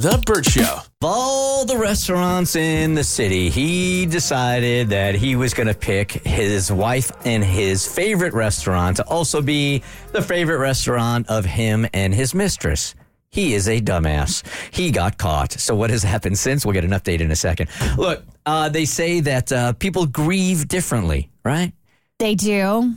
The Bert Show. Of all the restaurants in the city, he decided that he was going to pick his wife and his favorite restaurant to also be the favorite restaurant of him and his mistress. He is a dumbass. He got caught. So, what has happened since? We'll get an update in a second. Look, uh, they say that uh, people grieve differently, right? They do.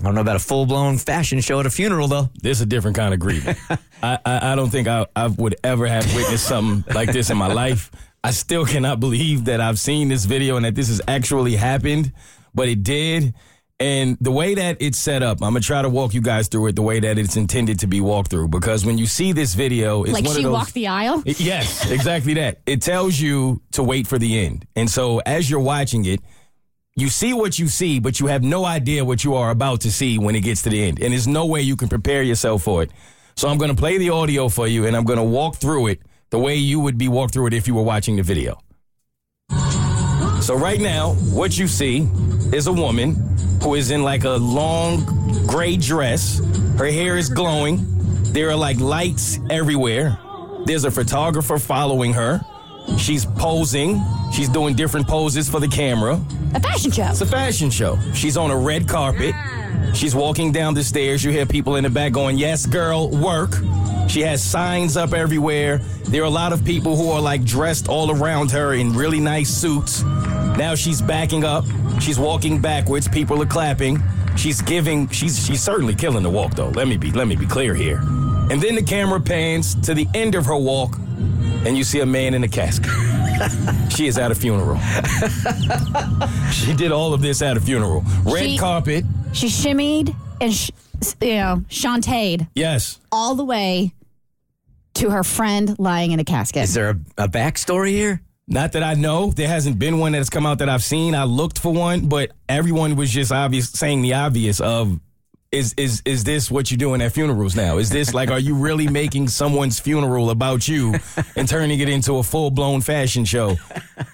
I don't know about a full blown fashion show at a funeral, though. This is a different kind of grieving. I, I, I don't think I, I would ever have witnessed something like this in my life. I still cannot believe that I've seen this video and that this has actually happened, but it did. And the way that it's set up, I'm gonna try to walk you guys through it the way that it's intended to be walked through. Because when you see this video, it's Like one she of those, walked the aisle. it- Yes, exactly that. It tells you to wait for the end. And so as you're watching it, you see what you see, but you have no idea what you are about to see when it gets to the end. And there's no way you can prepare yourself for it. So I'm going to play the audio for you and I'm going to walk through it the way you would be walked through it if you were watching the video. So right now, what you see is a woman who is in like a long gray dress. Her hair is glowing. There are like lights everywhere. There's a photographer following her. She's posing. She's doing different poses for the camera. A fashion show. It's a fashion show. She's on a red carpet. She's walking down the stairs. You hear people in the back going, Yes, girl, work. She has signs up everywhere. There are a lot of people who are like dressed all around her in really nice suits. Now she's backing up. She's walking backwards. People are clapping. She's giving she's she's certainly killing the walk though. Let me be let me be clear here. And then the camera pans to the end of her walk and you see a man in a casket. she is at a funeral. she did all of this at a funeral. Red She- carpet. She shimmied and, sh- you know, shantaed Yes. all the way to her friend lying in a casket. Is there a, a backstory here? Not that I know. There hasn't been one that's come out that I've seen. I looked for one, but everyone was just obvious saying the obvious of is is is this what you're doing at funerals now? Is this like are you really making someone's funeral about you and turning it into a full blown fashion show?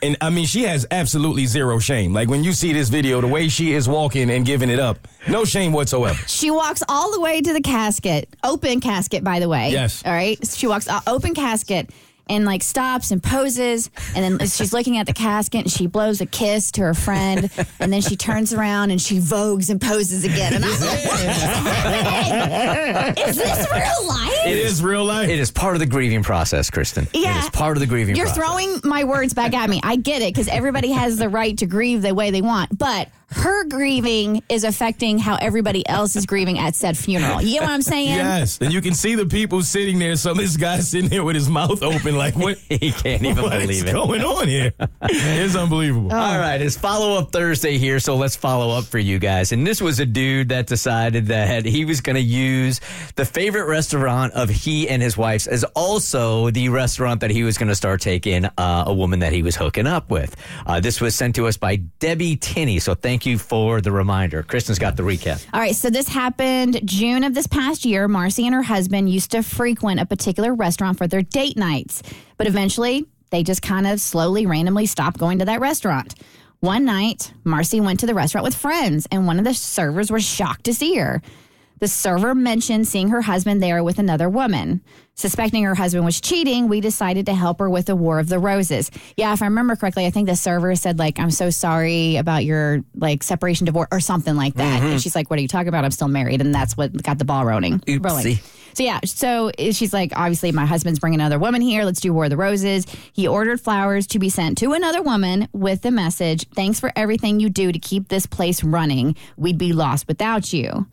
And I mean she has absolutely zero shame. Like when you see this video, the way she is walking and giving it up, no shame whatsoever. She walks all the way to the casket, open casket, by the way. Yes. All right. She walks uh, open casket and like stops and poses, and then she's looking at the casket and she blows a kiss to her friend, and then she turns around and she vogues and poses again. And I'm like, what is happening? Is this real life? It is real life. It is part of the grieving process, Kristen. Yeah. It is part of the grieving process. You're process. throwing my words back at me. I get it because everybody has the right to grieve the way they want, but her grieving is affecting how everybody else is grieving at said funeral. You get what I'm saying? Yes, and you can see the people sitting there. So this guy's sitting there with his mouth open, like what? he can't even What is believe it. What's going on here? It's unbelievable. All right, it's follow up Thursday here, so let's follow up for you guys. And this was a dude that decided that he was going to use the favorite restaurant of he and his wife's as also the restaurant that he was going to start taking uh, a woman that he was hooking up with. Uh, this was sent to us by Debbie Tinney, so thank you for the reminder. Kristen's got the recap. All right, so this happened June of this past year. Marcy and her husband used to frequent a particular restaurant for their date nights, but eventually they just kind of slowly, randomly stopped going to that restaurant. One night, Marcy went to the restaurant with friends, and one of the servers was shocked to see her. The server mentioned seeing her husband there with another woman. Suspecting her husband was cheating, we decided to help her with the War of the Roses. Yeah, if I remember correctly, I think the server said like, "I'm so sorry about your like separation, divorce, or something like that." And mm-hmm. she's like, "What are you talking about? I'm still married," and that's what got the ball rolling. rolling. Oopsie. So yeah, so eh, she's like, obviously, my husband's bringing another woman here. Let's do War of the Roses. He ordered flowers to be sent to another woman with the message, "Thanks for everything you do to keep this place running. We'd be lost without you."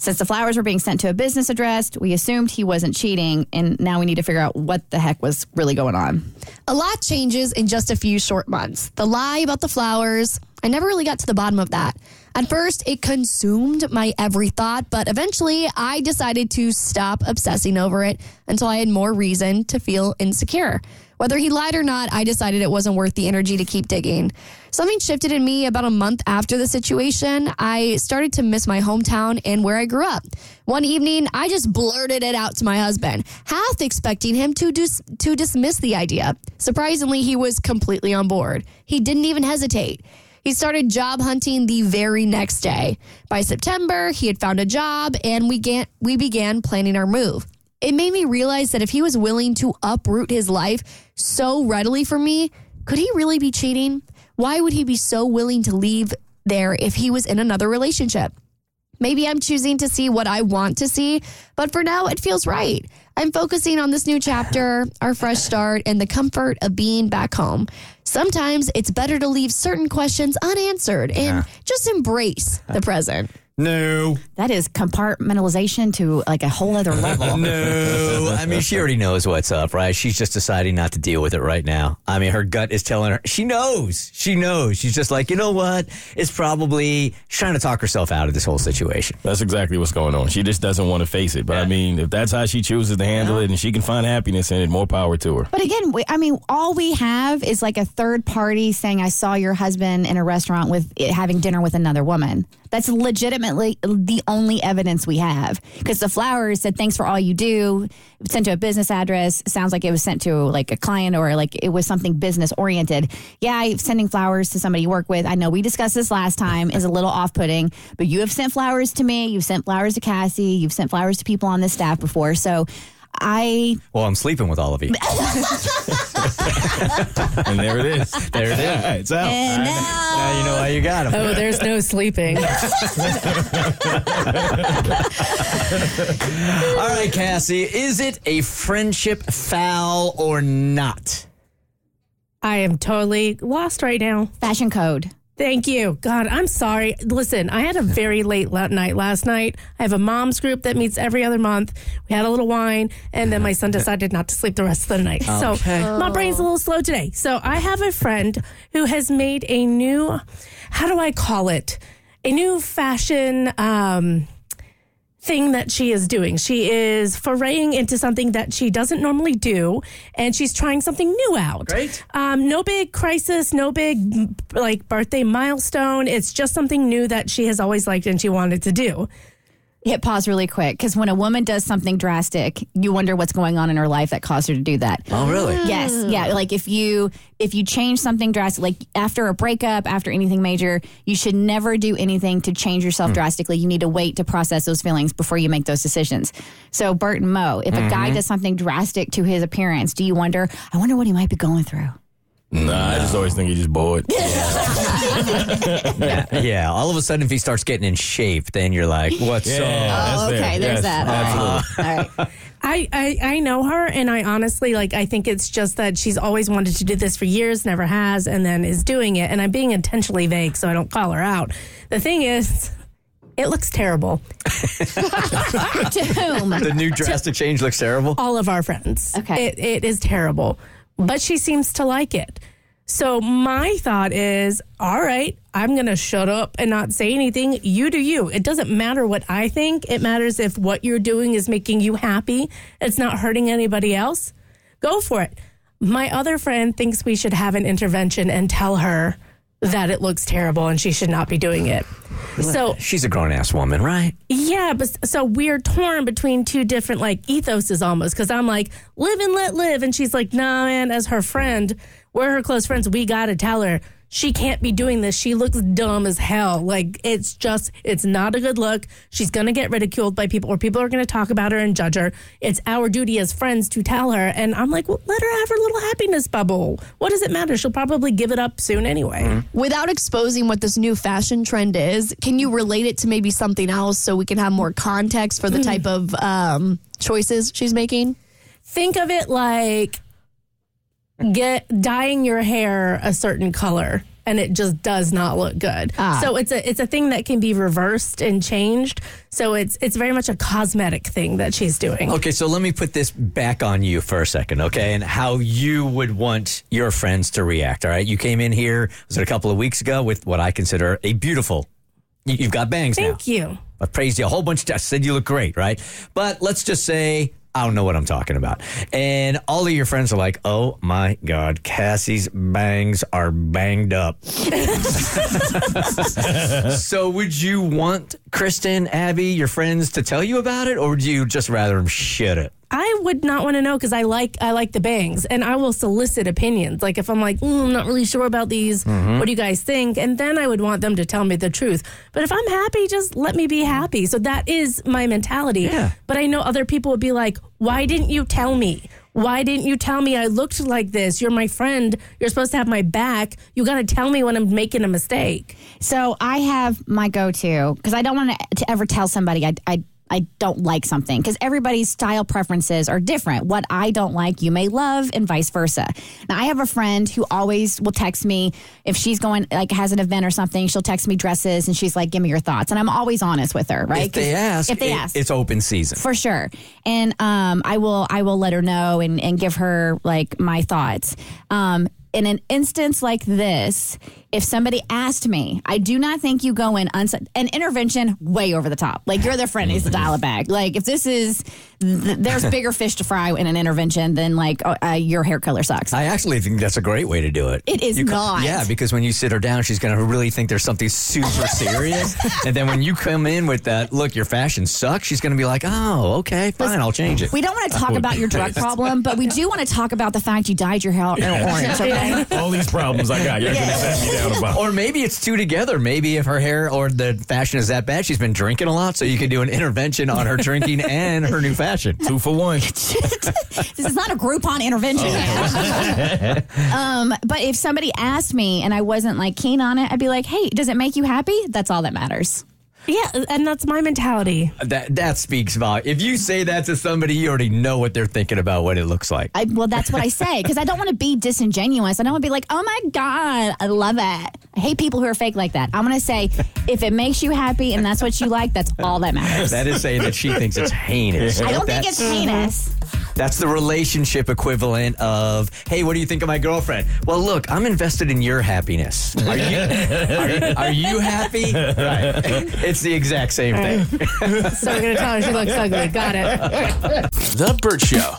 Since the flowers were being sent to a business address, we assumed he wasn't cheating, and now we need to figure out what the heck was really going on. A lot changes in just a few short months. The lie about the flowers, I never really got to the bottom of that. At first, it consumed my every thought, but eventually I decided to stop obsessing over it until I had more reason to feel insecure. Whether he lied or not, I decided it wasn't worth the energy to keep digging. Something shifted in me about a month after the situation. I started to miss my hometown and where I grew up. One evening, I just blurted it out to my husband, half expecting him to dis- to dismiss the idea. Surprisingly, he was completely on board. He didn't even hesitate. He started job hunting the very next day. By September, he had found a job and we, we began planning our move. It made me realize that if he was willing to uproot his life so readily for me, could he really be cheating? Why would he be so willing to leave there if he was in another relationship? Maybe I'm choosing to see what I want to see, but for now it feels right. I'm focusing on this new chapter, our fresh start, and the comfort of being back home. Sometimes it's better to leave certain questions unanswered and just embrace the uh, present. No. That is compartmentalization to like a whole other level. No. I mean, she already knows what's up, right? She's just deciding not to deal with it right now. I mean, her gut is telling her, she knows. She knows. She's just like, you know what? It's probably, trying to talk herself out of this whole situation. That's exactly what's going on. She just doesn't want to face it. But I mean, if that's how she chooses to handle it and she can find happiness in it, more power to her. But again, we, I mean, all we have is like a third party saying, "I saw your husband in a restaurant with having dinner with another woman." That's legitimately the only evidence we have. Because the flowers said, "Thanks for all you do." Sent to a business address. Sounds like it was sent to like a client or like it was something business oriented. Yeah, sending flowers to somebody you work with. I know we discussed this last time is a little off putting, but you have sent flowers to me. You've sent flowers to Cassie. You've sent flowers to people on this staff before. So. I Well, I'm sleeping with all of you. And there it is. There it is. it's out. and now Now you know why you got him. Oh, there's no sleeping. All right, Cassie, is it a friendship foul or not? I am totally lost right now. fashion code. Thank you. God, I'm sorry. Listen, I had a very late night last night. I have a mom's group that meets every other month. We had a little wine, and then my son decided not to sleep the rest of the night. So my brain's a little slow today. So I have a friend who has made a new, how do I call it? A new fashion. Um, thing that she is doing. She is foraying into something that she doesn't normally do, and she's trying something new out. Great. Um, no big crisis, no big like birthday milestone. It's just something new that she has always liked and she wanted to do. Hit pause really quick because when a woman does something drastic, you wonder what's going on in her life that caused her to do that. Oh, really? Yes, yeah. Like if you if you change something drastic, like after a breakup, after anything major, you should never do anything to change yourself hmm. drastically. You need to wait to process those feelings before you make those decisions. So Bert and Mo, if a guy mm-hmm. does something drastic to his appearance, do you wonder? I wonder what he might be going through. Nah, I just always think he's just bored. Yeah, yeah. All of a sudden, if he starts getting in shape, then you're like, what's Yeah, up? that's Oh, there. okay, there's Yes, that. Absolutely. All right. All right. I, I I know her, and I honestly like. I think it's just that she's always wanted to do this for years, never has, and then is doing it. And I'm being intentionally vague, so I don't call her out. The thing is, it looks terrible. to whom? The new drastic change looks terrible. all of our friends. Okay. It, it is terrible, but she seems to like it. So my thought is, all right, I'm going to shut up and not say anything. You do you. It doesn't matter what I think. It matters if what you're doing is making you happy. It's not hurting anybody else. Go for it. My other friend thinks we should have an intervention and tell her that it looks terrible and she should not be doing it. So She's a grown ass woman, right? yeah, but so we're torn between two different like ethoses almost because I'm like live and let live, and she's like, nah, man. As her friend, we're her close friends. We gotta tell her she can't be doing this. She looks dumb as hell. Like it's just, it's not a good look. She's gonna get ridiculed by people, or people are gonna talk about her and judge her. It's our duty as friends to tell her. And I'm like, well, let her have her little happiness bubble. What does it matter? She'll probably give it up soon anyway. Without exposing what this new fashion trend is, can you relate it to maybe something else so we can have more context for the type of um, choices she's making? think of it like get dyeing your hair a certain color and it just does not look good. Ah. So it's a it's a thing that can be reversed and changed. So it's it's very much a cosmetic thing that she's doing. Okay, so let me put this back on you for a second, okay? And how you would want your friends to react, all right? You came in here, was it a couple of weeks ago, with what I consider a beautiful. you- You've got bangs now. Thank you. I praised you a whole bunch of times. Said you look great, right? But let's just say I don't know what I'm talking about. And all of your friends are like, oh my God, Cassie's bangs are banged up. so would you want Kristen, Abby, your friends to tell you about it, or would you just rather them shit it? I would not want to know because I like I like the bangs and I will solicit opinions. Like if I'm like, mm, I'm not really sure about these. Mm-hmm. What do you guys think? And then I would want them to tell me the truth. But if I'm happy, just let me be happy. So that is my mentality. Yeah. But I know other people would be like, why didn't you tell me? Why didn't you tell me I looked like this? You're my friend. You're supposed to have my back. You got to tell me when I'm making a mistake. So I have my go-to because I don't want to ever tell somebody I, I I don't like something because everybody's style preferences are different. What I don't like, you may love, and vice versa. Now, I have a friend who always will text me if she's going, like, has an event or something, she'll text me dresses and she's like, give me your thoughts. And I'm always honest with her, right? If they ask, If they it- ask. it's open season. For sure. And um, I will I will let her know and, and give her like my thoughts. Um, in an instance like this, if somebody asked me, I do not think you go in uns- an intervention way over the top. Like you're their friend needs to dial it back. Like if this is th- there's bigger fish to fry in an intervention than like uh, uh, your hair color sucks. I actually think that's a great way to do it. It is You co- not. Yeah, because when you sit her down, she's going to really think there's something super serious. and then when you come in with that, look, your fashion sucks, she's going to be like, oh, okay, fine, I'll change it. we don't want to talk about your drug problem, but we do want to talk about the fact you dyed your hair orange. Okay? All these problems I got, you're going to set me down about. Or maybe it's two together. Maybe if her hair or the fashion is that bad, she's been drinking a lot, so you can do an intervention on her drinking and her new fashion. Two for one. this is not a Groupon intervention. um, but if somebody asked me and I wasn't like keen on it, I'd be like, "Hey, does it make you happy?" That's all that matters. Yeah, and that's my mentality. That that speaks about. If you say that to somebody, you already know what they're thinking about what it looks like. I, well, that's what I say because I don't want to be disingenuous. I don't want to be like, "Oh my god, I love it." I hate people who are fake like that. I'm going to say, if it makes you happy and that's what you like, that's all that matters. That is saying that she thinks it's heinous. I don't think it's heinous. That's the relationship equivalent of, hey, what do you think of my girlfriend? Well, look, I'm invested in your happiness. Are you, are, you- are you happy? Right. It's the exact same thing. So we're going to tell her she looks ugly. Got it. The Bert Show.